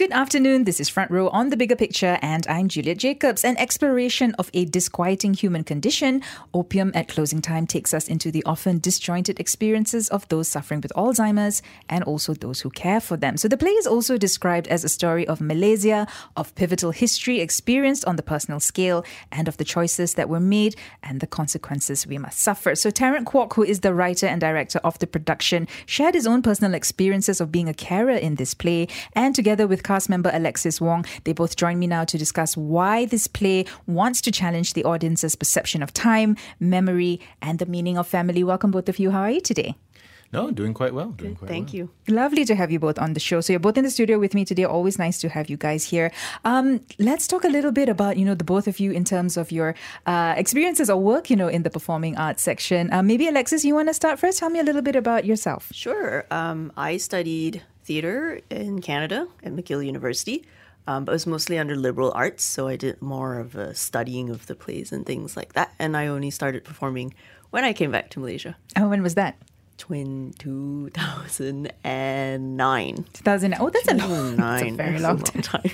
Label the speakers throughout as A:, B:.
A: Good afternoon. This is Front Row on the Bigger Picture, and I'm Juliet Jacobs. An exploration of a disquieting human condition, Opium at Closing Time takes us into the often disjointed experiences of those suffering with Alzheimer's and also those who care for them. So, the play is also described as a story of Malaysia, of pivotal history experienced on the personal scale, and of the choices that were made and the consequences we must suffer. So, Tarrant Kwok, who is the writer and director of the production, shared his own personal experiences of being a carer in this play, and together with cast member Alexis Wong. They both join me now to discuss why this play wants to challenge the audience's perception of time, memory, and the meaning of family. Welcome, both of you. How are you today?
B: No, doing quite well. Doing quite
C: Thank
B: well.
C: you.
A: Lovely to have you both on the show. So you're both in the studio with me today. Always nice to have you guys here. Um, let's talk a little bit about you know the both of you in terms of your uh, experiences or work you know in the performing arts section. Uh, maybe Alexis, you want to start first? Tell me a little bit about yourself.
C: Sure. Um, I studied theater in Canada at McGill University, um, but it was mostly under liberal arts, so I did more of a studying of the plays and things like that. And I only started performing when I came back to Malaysia,
A: Oh, when was that?
C: Twin 2009.
A: 2000. Oh, that's a long, that's a very
C: That's
A: long time.
C: time.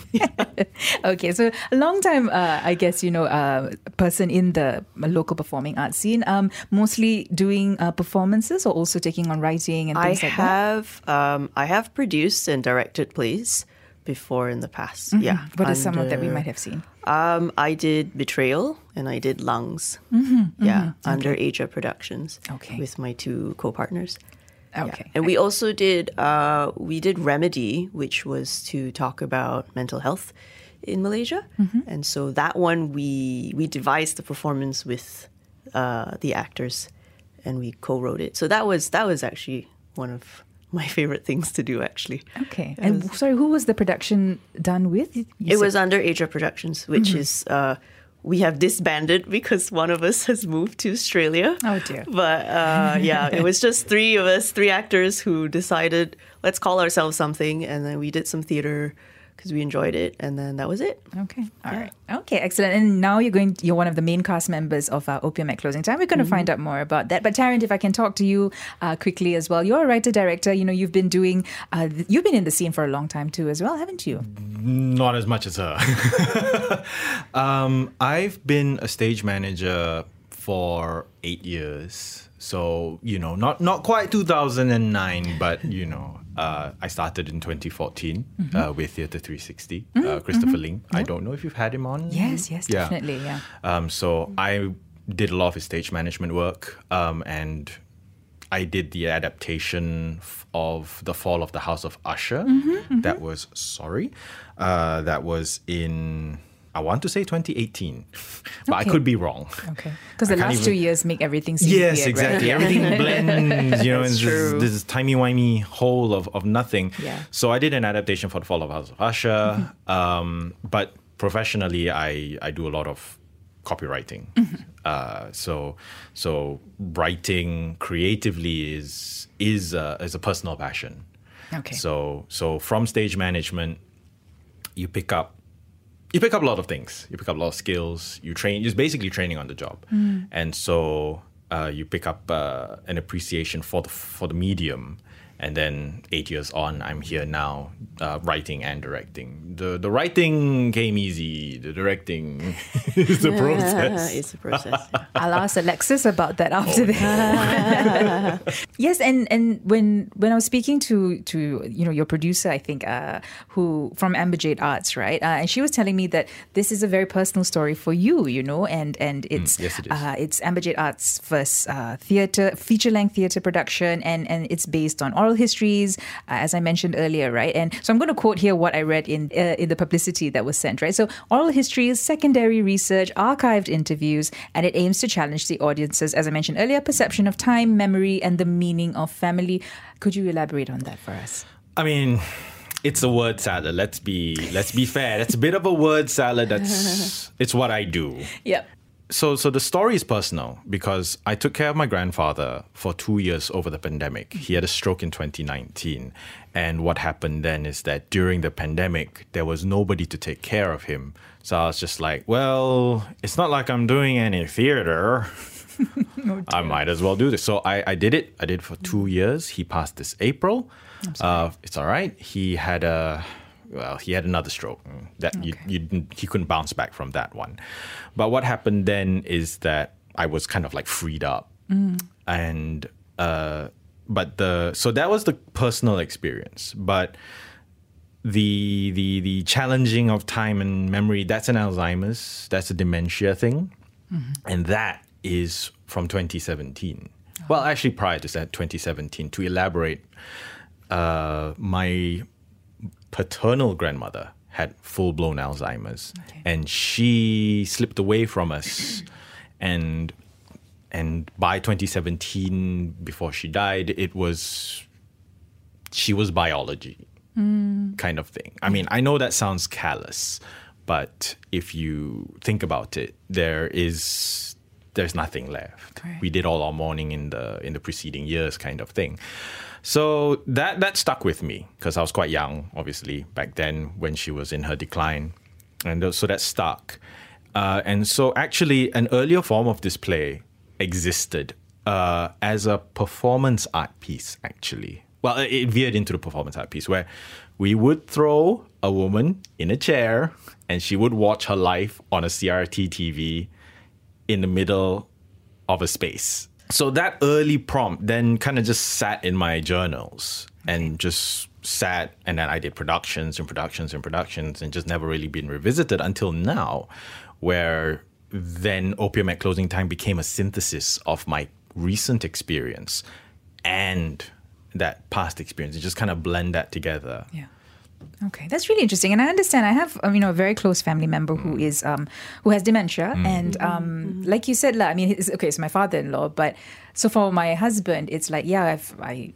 A: okay, so a long time, uh, I guess, you know, uh, person in the local performing arts scene, um, mostly doing uh, performances or also taking on writing and
C: I
A: things like that.
C: have um, I have produced and directed plays before in the past. Yeah.
A: Mm-hmm. What are some of that we might have seen?
C: Um, I did Betrayal and I did Lungs. yeah, under Asia Productions.
A: Mm-hmm, Okay.
C: With my two co-partners. Yeah.
A: Okay.
C: And we also did uh, we did Remedy, which was to talk about mental health in Malaysia.
A: Mm-hmm.
C: And so that one we we devised the performance with uh, the actors, and we co-wrote it. So that was that was actually one of my favorite things to do. Actually,
A: Okay. And sorry, who was the production done with?
C: It
A: said-
C: was under Asia Productions, which is uh, we have disbanded because one of us has moved to Australia.
A: Oh, dear.
C: But uh, yeah, it was just three of us, three actors who decided let's call ourselves something, and then we did some theater because we enjoyed it, and then that was it.
A: Okay. All right. Okay. Excellent. And now you're going. You're one of the main cast members of uh, Opium at Closing Time. We're going to find out more about that. But Tarrant, if I can talk to you uh, quickly as well. You're a writer director. You know, you've been doing. Uh, th- you've been in the scene for a long time too, as well, haven't you?
B: Not as much as her. um, I've been a stage manager for eight years. So, you know, not, not quite 2009, but, you know, uh, I started in 2014 uh, with Theatre 360, uh, Christopher Ling. I don't know if you've had him on.
A: Yes. Yes.
B: Yeah.
A: Definitely. Yeah.
B: Um, so I did a lot of his stage management work, um, and I did the adaptation of The Fall of the House of Usher. That was sorry, uh, that was in I want to say 2018, but I could be wrong.
A: Okay. Because the last two years make everything seem
B: Yes,
A: weird,
B: exactly.
A: Yeah.
B: Everything blends, you know,
C: That's
B: this,
C: true.
B: this timey wimey hole of, of nothing.
A: Yeah.
B: So I did an adaptation for The Fall of House of Usher. um, but professionally, I, I do a lot of copywriting. Uh, so so writing creatively is is a, is a personal passion.
A: Okay.
B: So so from stage management, you pick up you pick up a lot of things. You pick up a lot of skills. You train. It's basically training on the job, and so uh, you pick up uh, an appreciation for the for the medium. And then eight years on, I'm here now, uh, writing and directing. The the writing came easy. The directing is the process.
C: it's a process. yeah.
A: I'll ask Alexis about that after that. yes, and and when when I was speaking to to you know your producer, I think uh, who from Amberjade Arts, right? Uh, and she was telling me that this is a very personal story for you, you know, and and it's
B: yes, it is.
A: Uh, it's Amberjade Arts' first uh, theater feature length theater production, and and it's based on oral histories, uh, as I mentioned earlier, right? And so I'm going to quote here what I read in uh, in the publicity that was sent, right? So oral histories, secondary research, archived interviews, and it aims to challenge the audience's, as I mentioned earlier, perception of time, memory, and the meaning of family. Could you elaborate on that for us?
B: I mean, it's a word salad. Let's be let's be fair. That's a bit of a word salad. That's it's what I do.
A: Yep.
B: So so the story is personal because I took care of my grandfather for 2 years over the pandemic. He had a stroke in 2019 and what happened then is that during the pandemic there was nobody to take care of him. So I was just like, well, it's not like I'm doing any theater. I might as well do this. So I, I did it. I did it for two years. He passed this April. Uh, it's all right. He had a well, he had another stroke mm, that
A: Okay.
B: you didn't, he couldn't bounce back from that one. But what happened then is that I was kind of like freed up, and uh, but the so that was the personal experience. But the the the challenging of time and memory that's an Alzheimer's, that's a dementia thing, and that is from 2017. Well, actually, prior to that, 2017. To elaborate, uh, my paternal grandmother had full blown Alzheimer's,
A: Okay.
B: and she slipped away from us, and and by 2017, before she died, it was she was biology hmm. kind of thing. I mean, I know that sounds callous, but if you think about it, there is there's nothing left.
A: Right.
B: We did all our mourning in the in the preceding years, kind of thing. So that that stuck with me because I was quite young, obviously back then when she was in her decline, and so that stuck. Uh, and so actually, an earlier form of this play existed uh, as a performance art piece. Actually, well, it veered into the performance art piece where we would throw a woman in a chair and she would watch her life on a CRT TV in the middle of a space. So that early prompt then kind of just sat in my journals and just sat and then I did productions and productions and productions and just never really been revisited until now where then opium at closing time became a synthesis of my recent experience and that past experience and just kind of blend that together.
A: Yeah. Okay, that's really interesting, and I understand. I have, um, you know, a very close family member who mm. is, um, who has dementia, mm. and mm-hmm. um, mm-hmm. like you said, lah, I mean, it's, okay, it's my father-in-law, but so for my husband, it's like, yeah, I've, I,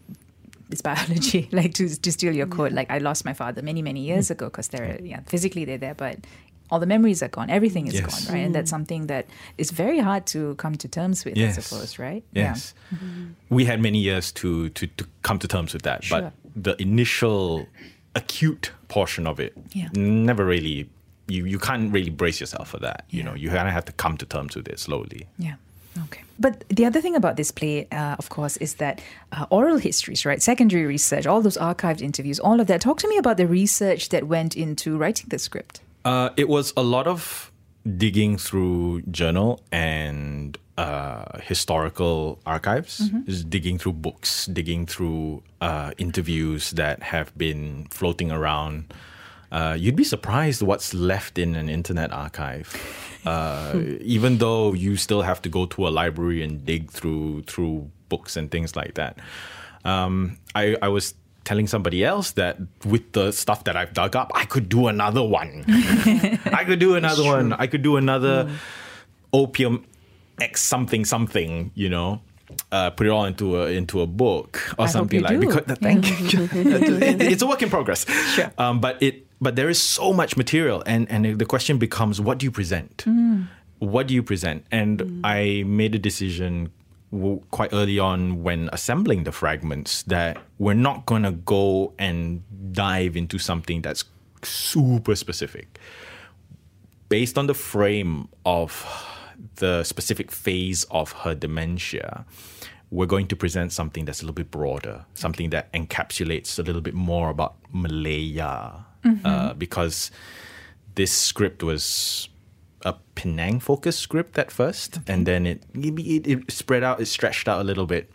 A: it's biology, like to to steal your quote, like I lost my father many many years mm. ago because they're, yeah, physically they're there, but all the memories are gone, everything is
B: Yes.
A: gone, right? And that's something that is very hard to come to terms with, I suppose, right?
B: Yes. Mm-hmm. We had many years to, to, to come to terms with that.
A: Sure.
B: But the initial acute portion of it
A: Yeah.
B: never really, you, you can't really brace yourself for that. You know, you kind of have to come to terms with it slowly.
A: Yeah. Okay. But the other thing about this play, uh, of course, is that uh, oral histories, right? Secondary research, all those archived interviews, all of that. Talk to me about the research that went into writing the script.
B: Uh, it was a lot of digging through journal and uh, historical archives, just digging through books, digging through uh, interviews that have been floating around. Uh, you'd be surprised what's left in an internet archive. Uh, even though you still have to go to a library and dig through through books and things like that. Um, I, I was telling somebody else that with the stuff that I've dug up, I could do another one. I could do another one. I could do another opium X something something. You know. Uh, put it all into a into a book or
A: I
B: something like
A: do.
B: because thank you. It's a work in progress.
A: Sure.
B: Um, but it but there is so much material and and the question becomes what do you present? What do you present? And I made a decision w- quite early on when assembling the fragments that we're not going to go and dive into something that's super specific based on the frame of the specific phase of her dementia, we're going to present something that's a little bit broader, something that encapsulates a little bit more about Malaya, uh, because this script was a Penang focused script at first, and then it, it it spread out, it stretched out a little bit.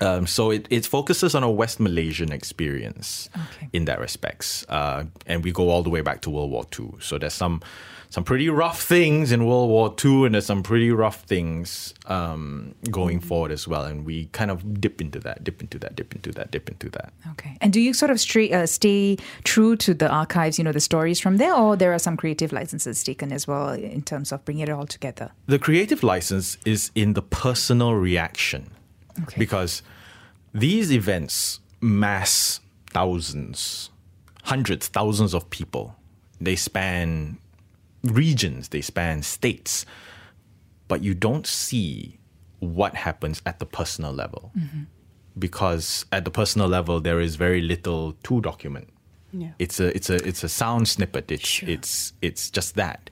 B: Um, so it, it focuses on a West Malaysian experience
A: Okay.
B: in that respects, uh, and we go all the way back to World War II. So there's some some pretty rough things in World War II, and there's some pretty rough things um, going forward as well. And we kind of dip into that, dip into that, dip into that, dip into that.
A: Okay. And do you sort of stray, uh, stay true to the archives, you know, the stories from there, or there are some creative licenses taken as well in terms of bringing it all together?
B: The creative license is in the personal reaction.
A: Okay.
B: Because these events mass thousands, hundreds, thousands of people. They span regions, they span states. But you don't see what happens at the personal level. Mm-hmm. Because at the personal level, there is very little to document.
C: Yeah.
B: It's a it's a it's a sound snippet. It's it's it's just that.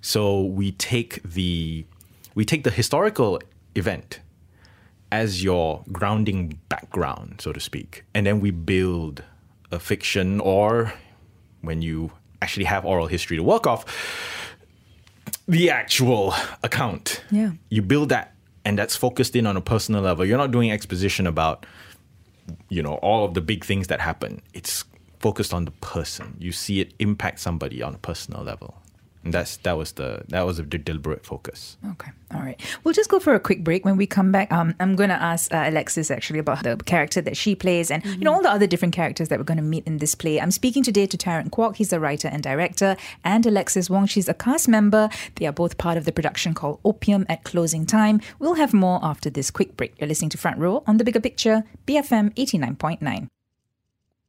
B: So we take the we take the historical event as your grounding background, so to speak. And then we build a fiction or when you actually have oral history to work off, the actual account.
A: Yeah.
B: You build that and that's focused in on a personal level. You're not doing exposition about you know all of the big things that happen. It's focused on the person. You see it impact somebody on a personal level. And that's that was the that was the deliberate focus.
A: Okay. All right. We'll just go for a quick break. When we come back, um, I'm going to ask uh, Alexis actually about the character that she plays and, you know, all the other different characters that we're going to meet in this play. I'm speaking today to Tarrant Kwok. He's a writer and director. And Alexis Wong. She's a cast member. They are both part of the production called Opium at Closing Time. We'll have more after this quick break. You're listening to Front Row on The Bigger Picture, BFM 89.9.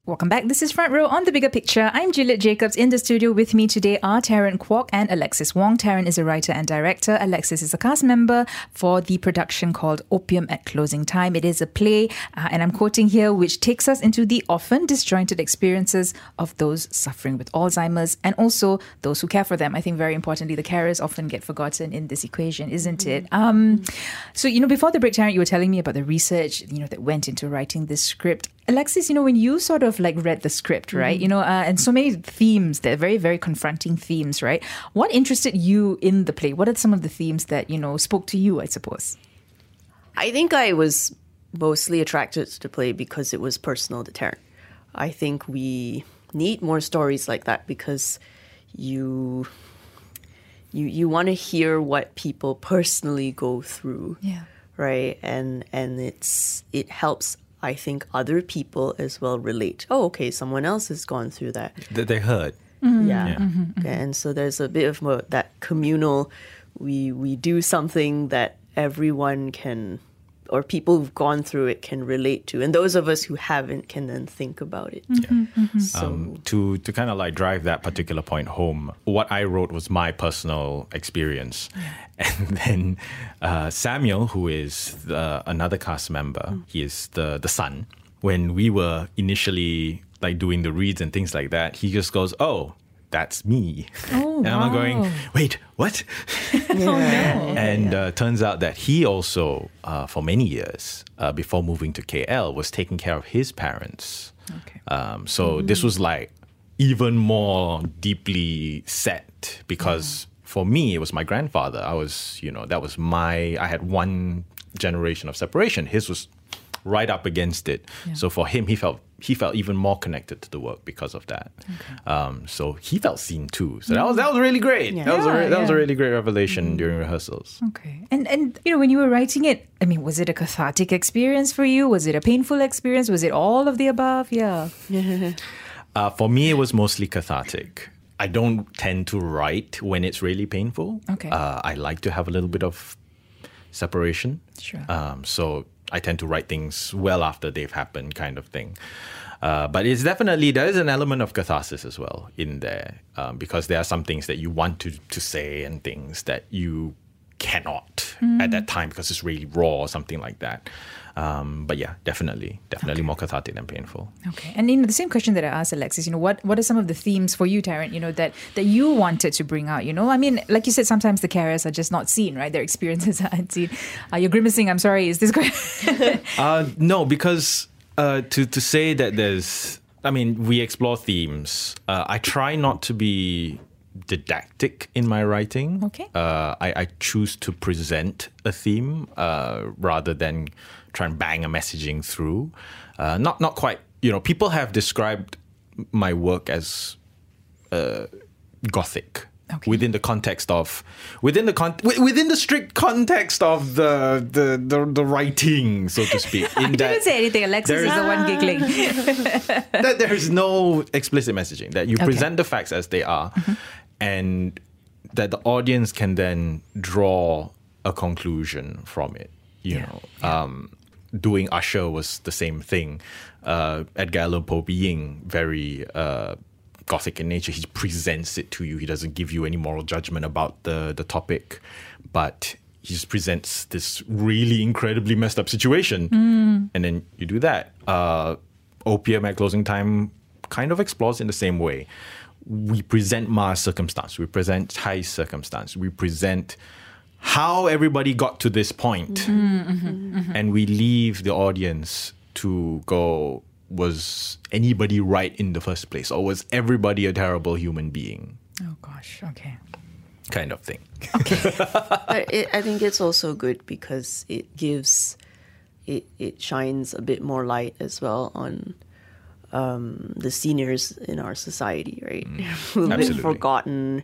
A: Welcome back. This is Front Row on the Bigger Picture. I'm Juliet Jacobs. In the studio with me today are Tarrant Kwok and Alexis Wong. Tarrant is a writer and director. Alexis is a cast member for the production called Opium at Closing Time. It is a play, uh, and I'm quoting here, which takes us into the often disjointed experiences of those suffering with Alzheimer's and also those who care for them. I think very importantly, the carers often get forgotten in this equation, isn't it? Um, so, you know, before the break, Tarrant, you were telling me about the research, you know, that went into writing this script. Alexis, you know, when you sort of like read the script, right? You know, uh, and so many themes, they're very, very confronting themes, right? What interested you in the play? What are some of the themes that, you know, spoke to you, I suppose?
C: I think I was mostly attracted to the play because it was personal to Tarrant. I think we need more stories like that because you you you want to hear what people personally go through.
A: Yeah.
C: Right? And and it's it helps I think other people as well relate. Oh, okay, someone else has gone through that.
B: That they heard. Mm-hmm.
C: Yeah. Mm-hmm, mm-hmm. And so there's a bit of more, that communal, we, we do something that everyone can, or people who've gone through it can relate to. And those of us who haven't can then think about it. Yeah. So
B: um, to to kind of like drive that particular point home, what I wrote was my personal experience, and then uh, Samuel, who is the, another cast member, he is the the son. When we were initially like doing the reads and things like that, he just goes, "Oh, that's me,"
A: Oh,
B: and I'm
A: wow.
B: going, "Wait, what?" And uh, turns out that he also, uh, for many years uh, before moving to KL, was taking care of his parents.
A: Okay.
B: Um, so this was like even more deeply set because for me, it was my grandfather. I was, you know, that was my, I had one generation of separation. His was right up against it. So for him, he felt he felt even more connected to the work because of that. Um, so he felt seen too. So that was that was really great. That was a re-
A: Yeah,
B: that was a really great revelation during rehearsals.
A: Okay. And and you know, when you were writing it, I mean, was it a cathartic experience for you? Was it a painful experience? Was it all of the above? Yeah.
B: Uh, for me, it was mostly cathartic. I don't tend to write when it's really painful.
A: Okay.
B: Uh, I like to have a little bit of separation.
A: Sure.
B: Um, so I tend to write things well after they've happened, kind of thing. Uh, but it's definitely there is an element of catharsis as well in there um, because there are some things that you want to to say and things that you cannot at that time because it's really raw or something like that. Um, but yeah, definitely, definitely more cathartic than painful.
A: Okay. And you know, the same question that I asked Alexis, you know, what what are some of the themes for you, Tarrant, you know, that that you wanted to bring out? You know, I mean, like you said, sometimes the carers are just not seen, right? Their experiences are unseen. Uh, you're grimacing, I'm sorry, is this correct?
B: Uh, no, because uh, to to say that there's, I mean, we explore themes. Uh, I try not to be didactic in my writing.
A: Okay.
B: Uh, I, I choose to present a theme uh, rather than try and bang a messaging through. Uh, not not quite. You know, people have described my work as uh, gothic.
A: Okay.
B: Within the context of, within the con, within the strict context of the the the, the writing, so to speak. In
A: I didn't say anything. Alexis
B: there
A: is
B: is-
A: the one giggling.
B: that there is no explicit messaging that you
A: Okay.
B: present the facts as they are and that the audience can then draw a conclusion from it you
A: Yeah,
B: know um, doing usher was the same thing. Uh, edgar allan poe being very uh, gothic in nature he presents it to you. He doesn't give you any moral judgment about the the topic but he just presents this really incredibly messed up situation. And then you do that. Uh, opium at closing time kind of explores in the same way. We present Ma's circumstance, we present Thai's circumstance, we present how everybody got to this point. Mm-hmm. Mm-hmm. Mm-hmm. and we leave the audience to go was anybody right in the first place? Or was everybody a terrible human being?
A: Oh gosh. Okay.
B: kind of thing.
C: But it, I think it's also good because it gives, it, it shines a bit more light as well on um, the seniors in our society, right? Mm. Who've been forgotten,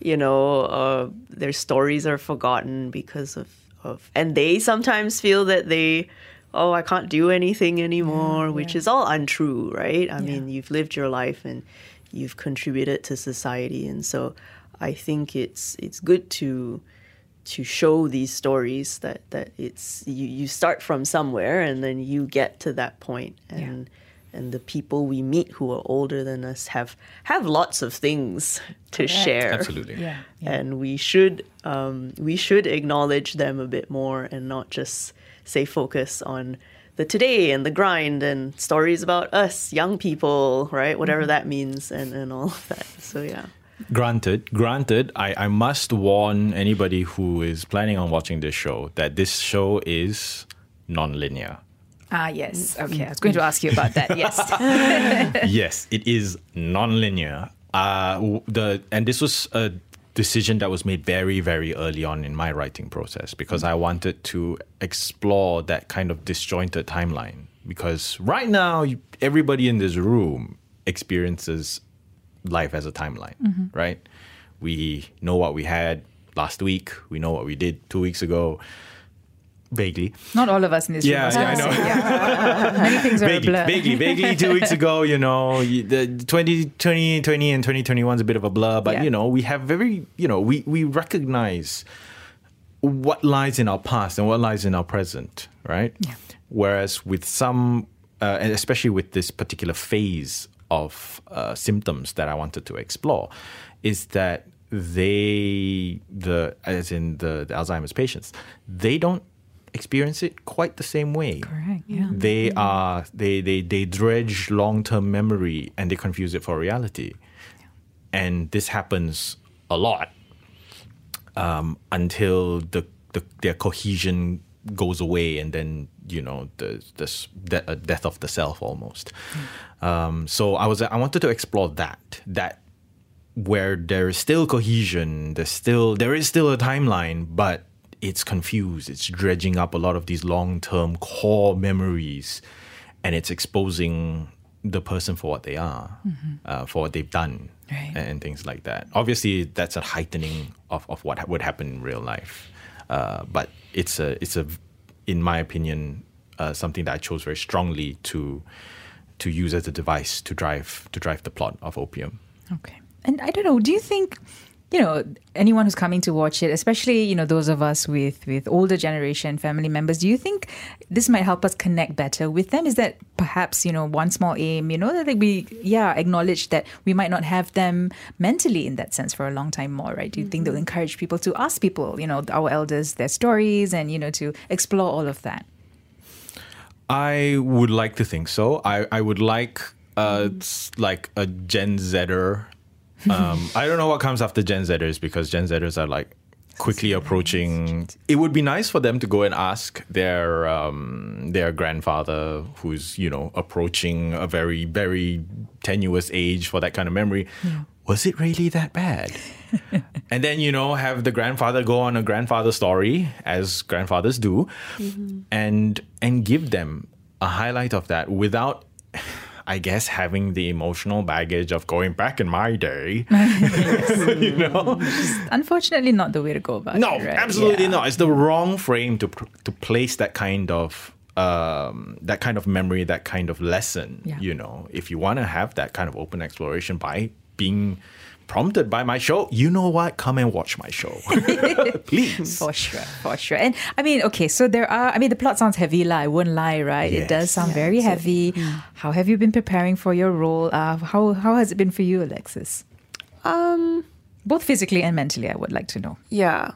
C: you know, uh, their stories are forgotten because of, of, and they sometimes feel that they, oh, I can't do anything anymore, which is all untrue, right? I mean, you've lived your life and you've contributed to society, and so I think it's it's good to to show these stories that that it's you, you start from somewhere and then you get to that point. And and the people we meet who are older than us have have lots of things to share.
B: Absolutely.
A: Yeah.
C: and we should um, we should acknowledge them a bit more and not just say focus on the today and the grind and stories about us young people right? Whatever that means and and all of that. So yeah.
B: Granted, granted, I, I must warn anybody who is planning on watching this show that this show is non-linear.
A: Ah, yes. Okay. I was going to ask you about that. Yes.
B: yes, it is non-linear. Uh, the and this was a decision that was made very, very early on in my writing process because I wanted to explore that kind of disjointed timeline. Because right now, you- everybody in this room experiences life as a timeline, right? We know what we had last week. We know what we did two weeks ago, vaguely.
A: Not all of us in this room.
B: Yeah,
A: was
B: yeah, I know.
A: yeah. Many things are a blur.
B: vaguely, vaguely two weeks ago, you know, the 20, 2020 and 2021 is a bit of a blur, but
A: Yeah.
B: you know, we have very, you know, we, we recognize what lies in our past and what lies in our present, right?
A: Yeah.
B: Whereas with some, uh, and especially with this particular phase of uh, symptoms that I wanted to explore, is that they, the as in the, the Alzheimer's patients, they don't experience it quite the same way.
A: Correct. Yeah.
B: they are they they they dredge long-term memory and they confuse it for reality. And this happens a lot um, until the, the their cohesion goes away and then you know the this de- a death of the self almost. Um, so i was i wanted to explore that that where there is still cohesion there's still there is still a timeline but it's confused it's dredging up a lot of these long-term core memories and it's exposing the person for what they are uh, for what they've done
A: Right.
B: and, things like that obviously that's a heightening of, of what ha- would happen in real life uh, but it's a it's a in my opinion uh, something that i chose very strongly to to use as a device to drive to drive the plot of opium
A: Okay. And I don't know, do you think, you know, anyone who's coming to watch it, especially, you know, those of us with with older generation family members, do you think this might help us connect better with them? Is that perhaps, you know, one small aim, you know, that we yeah, acknowledge that we might not have them mentally in that sense for a long time more, right? Do you think they'll encourage people to ask people, you know, our elders their stories and, you know, to explore all of that?
B: I would like to think so. I, I would like uh s- like a Gen Zer. Um, I don't know what comes after Gen Zers because Gen Zers are like quickly approaching. It would be nice for them to go and ask their um, their grandfather, who's you know approaching a very very tenuous age for that kind of memory. Was it really that bad? and then you know have the grandfather go on a grandfather story as grandfathers do and and give them a highlight of that without i guess having the emotional baggage of going back in my day you know
A: Unfortunately not the way to go about
B: no
A: it. right?
B: absolutely
A: Yeah.
B: not it's the wrong frame to to place that kind of um, that kind of memory that kind of lesson
A: Yeah.
B: you know if you want to have that kind of open exploration by being prompted by my show you know what come and watch my show please
A: For sure, for sure. And I mean, okay, so there are, I mean, the plot sounds heavy, lah. I wouldn't lie, right? It does
B: Yes.
A: sound very heavy. How have you been preparing for your role? Uh, how, how has it been for you, Alexis?
C: um
A: Both physically and mentally, I would like to know.
C: Yeah.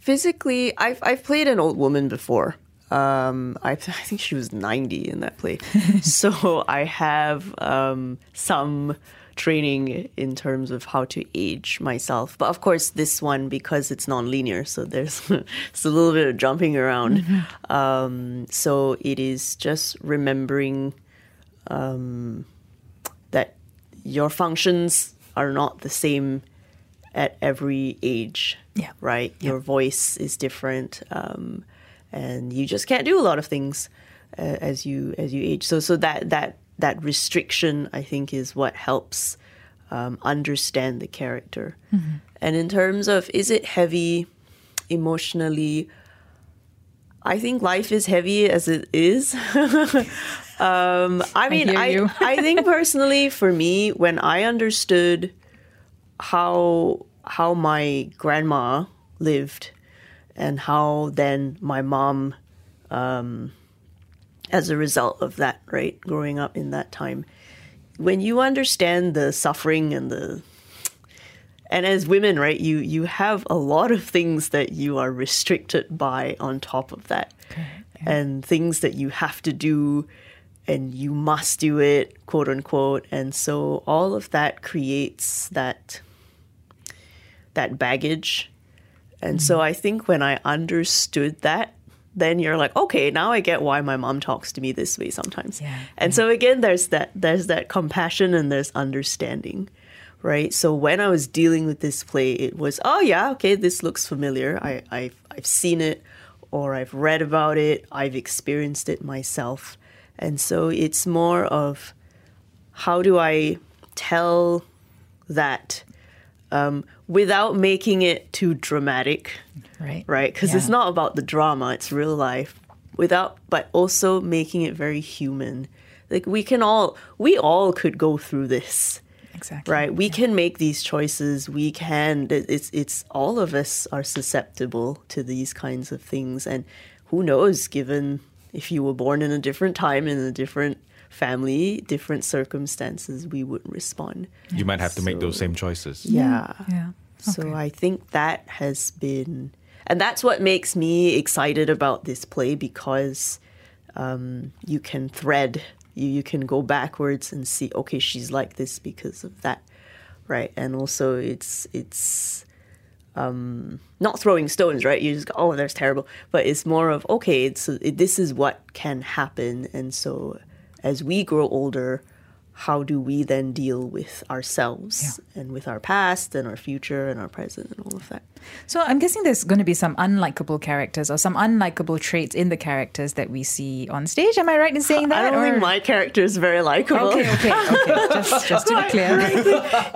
C: Physically, I've I've played an old woman before. Um, I, I think she was ninety in that play, so I have um, some training in terms of how to age myself. But of course, this one because it's non-linear, so there's it's a little bit of jumping around. Um, so it is just remembering um, that your functions are not the same at every age.
A: Yeah.
C: Right. Your voice is different, um, and you just can't do a lot of things uh, as you as you age. So so that that that restriction, I think, is what helps um, understand the character. And in terms of is it heavy emotionally? I think life is heavy as it is. um, I mean,
A: hear
C: I. I think personally, for me, when I understood how how my grandma lived and how then my mom um, as a result of that right growing up in that time. When you understand the suffering and the and as women right you you have a lot of things that you are restricted by on top of that. And things that you have to do and you must do it quote unquote. And so all of that creates that that baggage. And so mm-hmm. I think when I understood that, then you're like, okay, now I get why my mom talks to me this way sometimes.
A: Yeah,
C: And so again, there's that there's that compassion and there's understanding, right? So when I was dealing with this play, it was, oh yeah, okay, this looks familiar. I I've I've seen it, or I've read about it. I've experienced it myself, and so it's more of how do I tell that um, without making it too dramatic,
A: Right.
C: right? Because it's not about the drama; it's real life. Without, but also making it very human. Like we can all, we all could go through this,
A: Exactly.
C: right? We can make these choices. We can. It's it's all of us are susceptible to these kinds of things, and who knows? Given if you were born in a different time in a different family, different circumstances, we would respond.
B: You might have to make those same choices.
C: Yeah.
A: Yeah.
C: So
A: Okay.
C: I think that has been, and that's what makes me excited about this play because um, you can thread, you, you can go backwards and see, okay, she's like this because of that, right? And also, it's it's um, not throwing stones, right? You just go, oh, that's terrible, but it's more of okay, it's it, this is what can happen, and so as we grow older. How do we then deal with ourselves and with our past and our future and our present and all of that?
A: So I'm guessing there's going to be some unlikable characters or some unlikable traits in the characters that we see on stage. Am I right in saying that?
C: I don't
A: or-
C: think my character is very likable.
A: Okay, okay, okay. Just, just to be clear,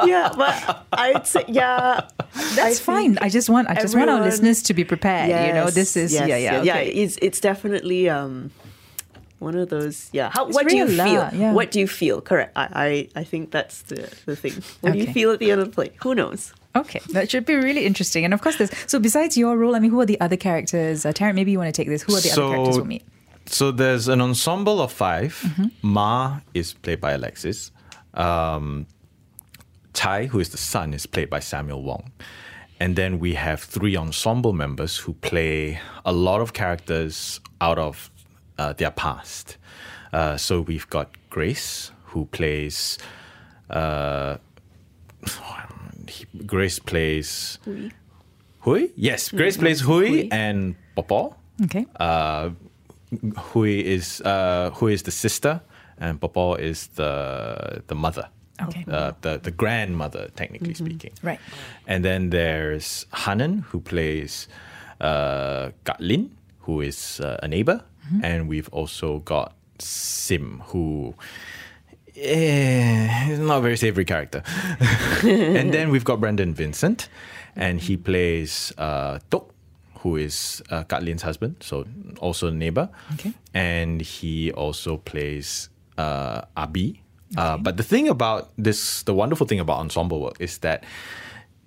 C: yeah, but I'd say yeah.
A: that's fine. I just want, I just want our listeners to be prepared. you know, this is
C: yes,
A: yeah, yeah,
C: yeah.
A: okay.
C: It's it's definitely um one of those. Yeah. How,
A: It's
C: what do you
A: real,
C: feel?
A: yeah.
C: What do you feel? Correct. I I, I think that's the the thing. What do you feel at the end of the play? Who knows?
A: Okay, that should be really interesting. And of course, there's so besides your role, I mean, who are the other characters? Uh, Tarrant, maybe you want to take this. Who are the other characters we'll meet?
B: So there's an ensemble of 5
A: Mm-hmm.
B: Ma is played by Alexis. Um, Tai, who is the son, is played by Samuel Wong. And then we have three ensemble members who play a lot of characters out of uh, their past. Uh, so we've got Grace, who plays. Uh, he- Grace plays. Hui? Yes, Grace plays Hui,
C: Hui.
B: and Popo.
A: Okay.
B: Uh, Hui is uh, Hui is the sister, and Popo is the the mother.
A: Okay.
B: Uh, the the grandmother, technically speaking.
A: Right.
B: And then there's Hanan, who plays uh, Gatlin, who is uh, a neighbor, and we've also got Sim, who eh, is not a very savory character. and then we've got Brandon Vincent, and he plays uh, Tok, who is uh, Katlin's husband, so also a neighbor.
A: Okay.
B: And he also plays uh, Abi. Uh, but the thing about this, the wonderful thing about ensemble work is that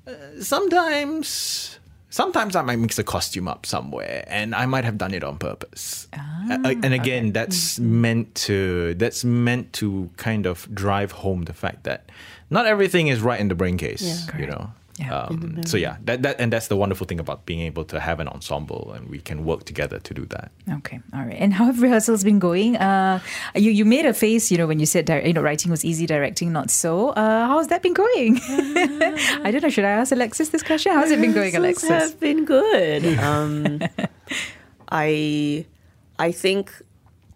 B: uh, sometimes sometimes I might mix a costume up somewhere and I might have done it on purpose. Uh, and again, that's meant to that's meant to kind of drive home the fact that not everything is right in the brain case,
C: Yeah.
B: you know.
A: Yeah.
B: Um, so yeah, that, that and that's the wonderful thing about being able to have an ensemble and we can work together to do that.
A: Okay, all right. And how have rehearsals been going? Uh, you you made a face, you know, when you said di- you know writing was easy, directing not so. Uh, how's that been going? I don't know. Should I ask Alexis this question? How's it been going,
C: Rehearsals
A: Alexis?
C: have been good. Um, I I think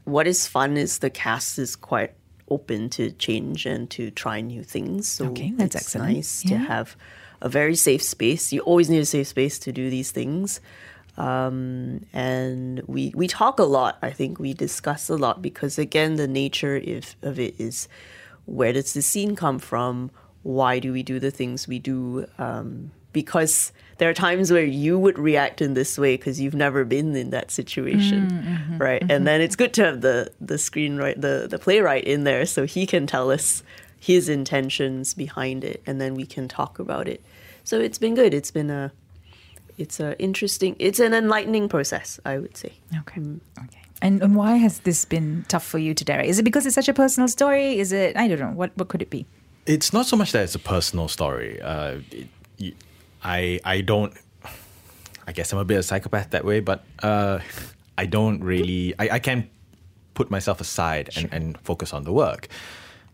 C: what is fun is the cast is quite open to change and to try new things. So
A: Okay, that's
C: it's
A: excellent.
C: nice to have a very safe space. You always need a safe space to do these things. Um, and we we talk a lot. I think we discuss a lot because again, the nature if, of it is where does the scene come from? Why do we do the things we do? Um, because there are times where you would react in this way because you've never been in that situation, right? And then it's good to have the the screenwriter, the the playwright in there, so he can tell us his intentions behind it, and then we can talk about it. So it's been good. It's been a it's a interesting it's an enlightening process i would say
A: Okay. Okay. And, and why has this been tough for you to direct? Is it because it's such a personal story? Is it I don't know. What what could it be?
B: It's not so much that it's a personal story. Uh, it, y- I I don't. I guess I'm a bit of a psychopath that way, but uh, I don't really. I, I can put myself aside and, and focus on the work.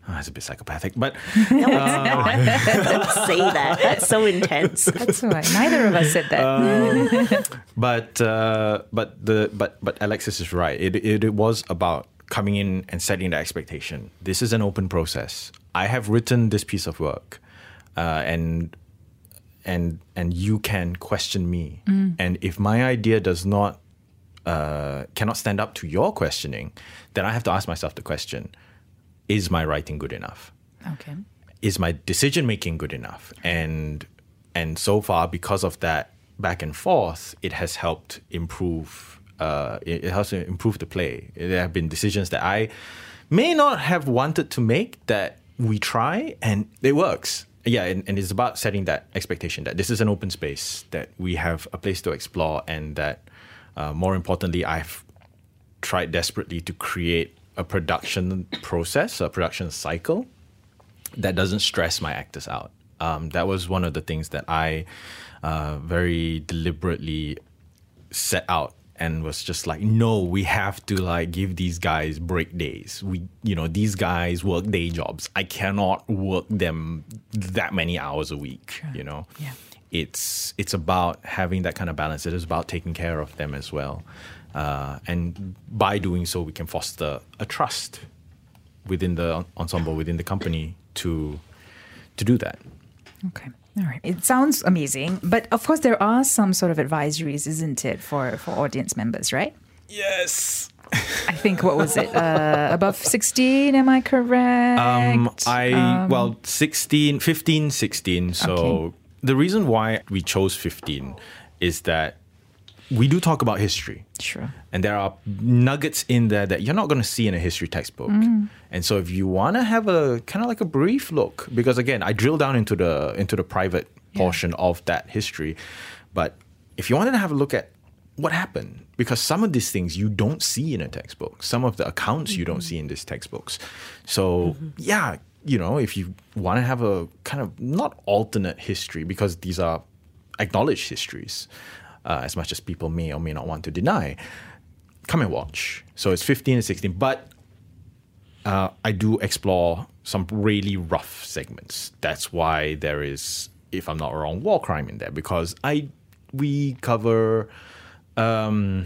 B: Oh, it's a bit psychopathic, but
C: no it's not don't say that that's so intense
A: That's all right. Neither of us said that.
B: but uh, but the but but Alexis is right. It, it it was about coming in and setting the expectation. This is an open process. I have written this piece of work, uh, and and and you can question me. And if my idea does not uh, cannot stand up to your questioning, then I have to ask myself the question: Is my writing good enough?
A: okay.
B: is my decision making good enough and and so far because of that back and forth it has helped improve uh, it, it has to improve the play there have been decisions that i may not have wanted to make that we try and it works yeah and, and it's about setting that expectation that this is an open space that we have a place to explore and that uh, more importantly i've tried desperately to create a production process a production cycle that doesn't stress my actors out. Um, that was one of the things that I uh, very deliberately set out and was just like, no, we have to like give these guys break days. We, you know, these guys work day jobs. I cannot work them that many hours a week. You know,
A: Yeah.
B: It's it's about having that kind of balance. It is about taking care of them as well, uh, and by doing so, we can foster a trust within the ensemble, within the company to to do that.
A: Okay. All right. It sounds amazing, but of course there are some sort of advisories, isn't it, for for audience members, right?
B: Yes.
A: I think what was it? Uh, above 16, am I correct?
B: Um, I well 16, 15, 16. So
A: Okay.
B: The reason why we chose 15 is that we do talk about history.
A: Sure.
B: And there are nuggets in there that you're not going to see in a history textbook. Mm. And so if you want to have a kind of like a brief look because again, I drill down into the into the private portion of that history, but if you wanted to have a look at what happened because some of these things you don't see in a textbook. Some of the accounts you don't mm-hmm. see in these textbooks. So, mm-hmm. yeah, you know, if you want to have a kind of not alternate history because these are acknowledged histories, uh, as much as people may or may not want to deny, come and watch. So it's 15 and 16, but uh, I do explore some really rough segments. That's why there is, if I'm not wrong, war crime in there because I we cover um,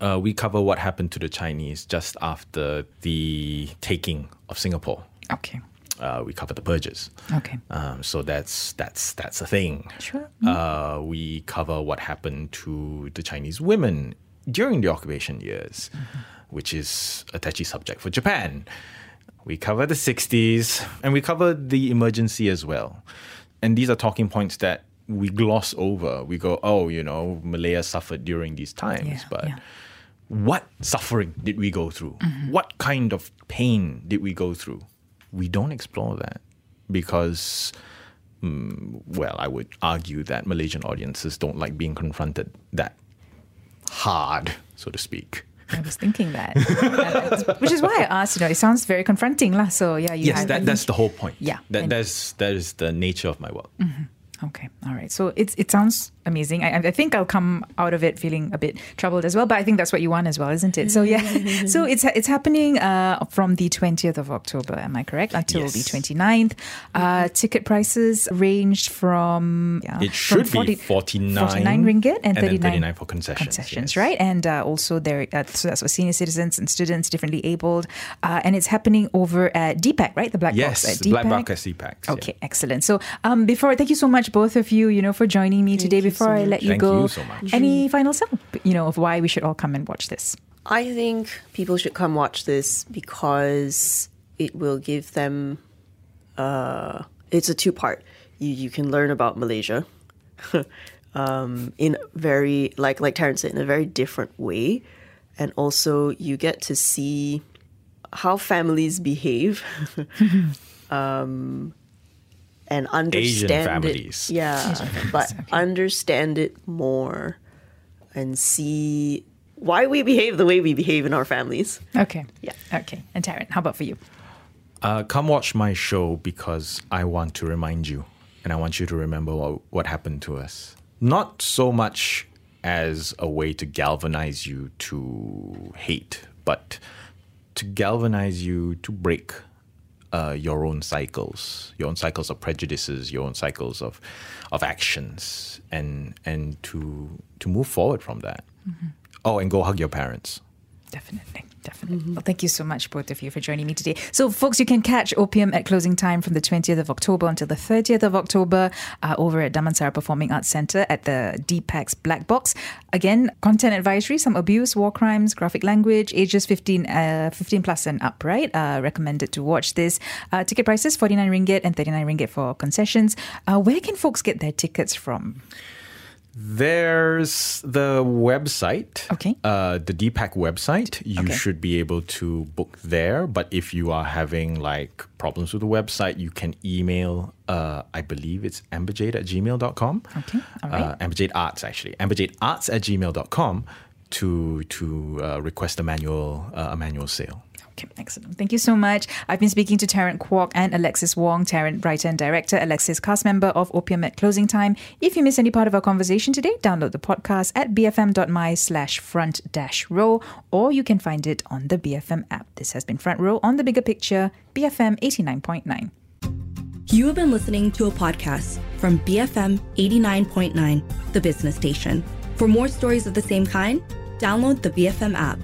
B: uh, we cover what happened to the Chinese just after the taking of Singapore.
A: Okay.
B: Uh, we cover the purges.
A: Okay.
B: Um, so that's that's that's a thing.
A: Sure.
B: Uh, we cover what happened to the Chinese women during the occupation years, which is a touchy subject for Japan. We cover the 60s and we cover the emergency as well. And these are talking points that we gloss over. We go, oh, you know, Malaya suffered during these times,
A: Yeah,
B: but
A: yeah.
B: what suffering did we go through? What kind of pain did we go through? We don't explore that because, mm, well, I would argue that Malaysian audiences don't like being confronted that hard, so to speak.
A: I was thinking that. Which is why I asked, you know, it sounds very confronting. lah. So, yeah, you
B: yes, that, that's the whole point.
A: Yeah,
B: that, that's that is the nature of my work.
A: Okay, all right. So it's it sounds amazing. I, I think I'll come out of it feeling a bit troubled as well. But I think that's what you want as well, isn't it? So yeah. so it's it's happening uh, from the twentieth of October. Am I correct? Until
B: Yes.
A: the 29th. Uh, ticket prices ranged from yeah,
B: It
A: from
B: should be 49
A: 49 ringgit and,
B: and
A: 39,
B: 39 for concessions,
A: Concessions,
B: yes.
A: right? And uh, also there, uh, so that's for senior citizens and students, differently abled, uh, and it's happening over at DPAC, right? The Black
B: Yes,
A: Box at
B: Black Box at yeah.
A: Okay, excellent. So, um, before thank you so much, both of you, you know, for joining me today. Before
C: so
A: I let you
B: Thank
A: go,
B: you so much.
A: any final sum, you know, of why we should all come and watch this?
C: I think people should come watch this because it will give them. Uh, it's a two part. You you can learn about Malaysia, um, in very like like Tarrant said in a very different way, and also you get to see how families behave. um, and understand it.
B: families.
C: Yeah, but understand it more and see why we behave the way we behave in our families.
A: Okay.
C: Yeah.
A: Okay. And Tarrant, how about for you?
B: Uh, come watch my show because I want to remind you and I want you to remember what, what happened to us. Not so much as a way to galvanize you to hate, but to galvanize you to break uh, your own cycles, your own cycles of prejudices, your own cycles of of actions, and and to to move forward from that. Oh, and go hug your parents.
A: Definitely, definitely. Well, thank you so much, both of you, for joining me today. So, folks, you can catch Opium at closing time from the 20th of October until the 30th of October uh, over at Damansara Performing Arts Centre at the DPAC's Black Box. Again, content advisory, some abuse, war crimes, graphic language, ages 15, uh, 15 plus and up, right? Uh, recommended to watch this. Uh, ticket prices 49 ringgit and 39 ringgit for concessions. Uh, where can folks get their tickets from?
B: There's the website.
A: Okay.
B: Uh, the DPAC website. You
A: Okay.
B: should be able to book there. But if you are having like problems with the website, you can email, uh, I believe it's amberjade at gmail.com.
A: Okay, all right.
B: Uh, amberjade arts, actually. amberjade arts at gmail.com to, to uh, request a manual, uh, a manual sale.
A: Okay, excellent. Thank you so much. I've been speaking to Tarrant Kwok and Alexis Wong, Tarrant writer and director, Alexis cast member of Opium at Closing Time. If you miss any part of our conversation today, download the podcast at bfm.my slash front dash row, or you can find it on the BFM app. This has been Front Row on the Bigger Picture, BFM 89.9.
D: You have been listening to a podcast from BFM 89.9, the business station. For more stories of the same kind, download the BFM app.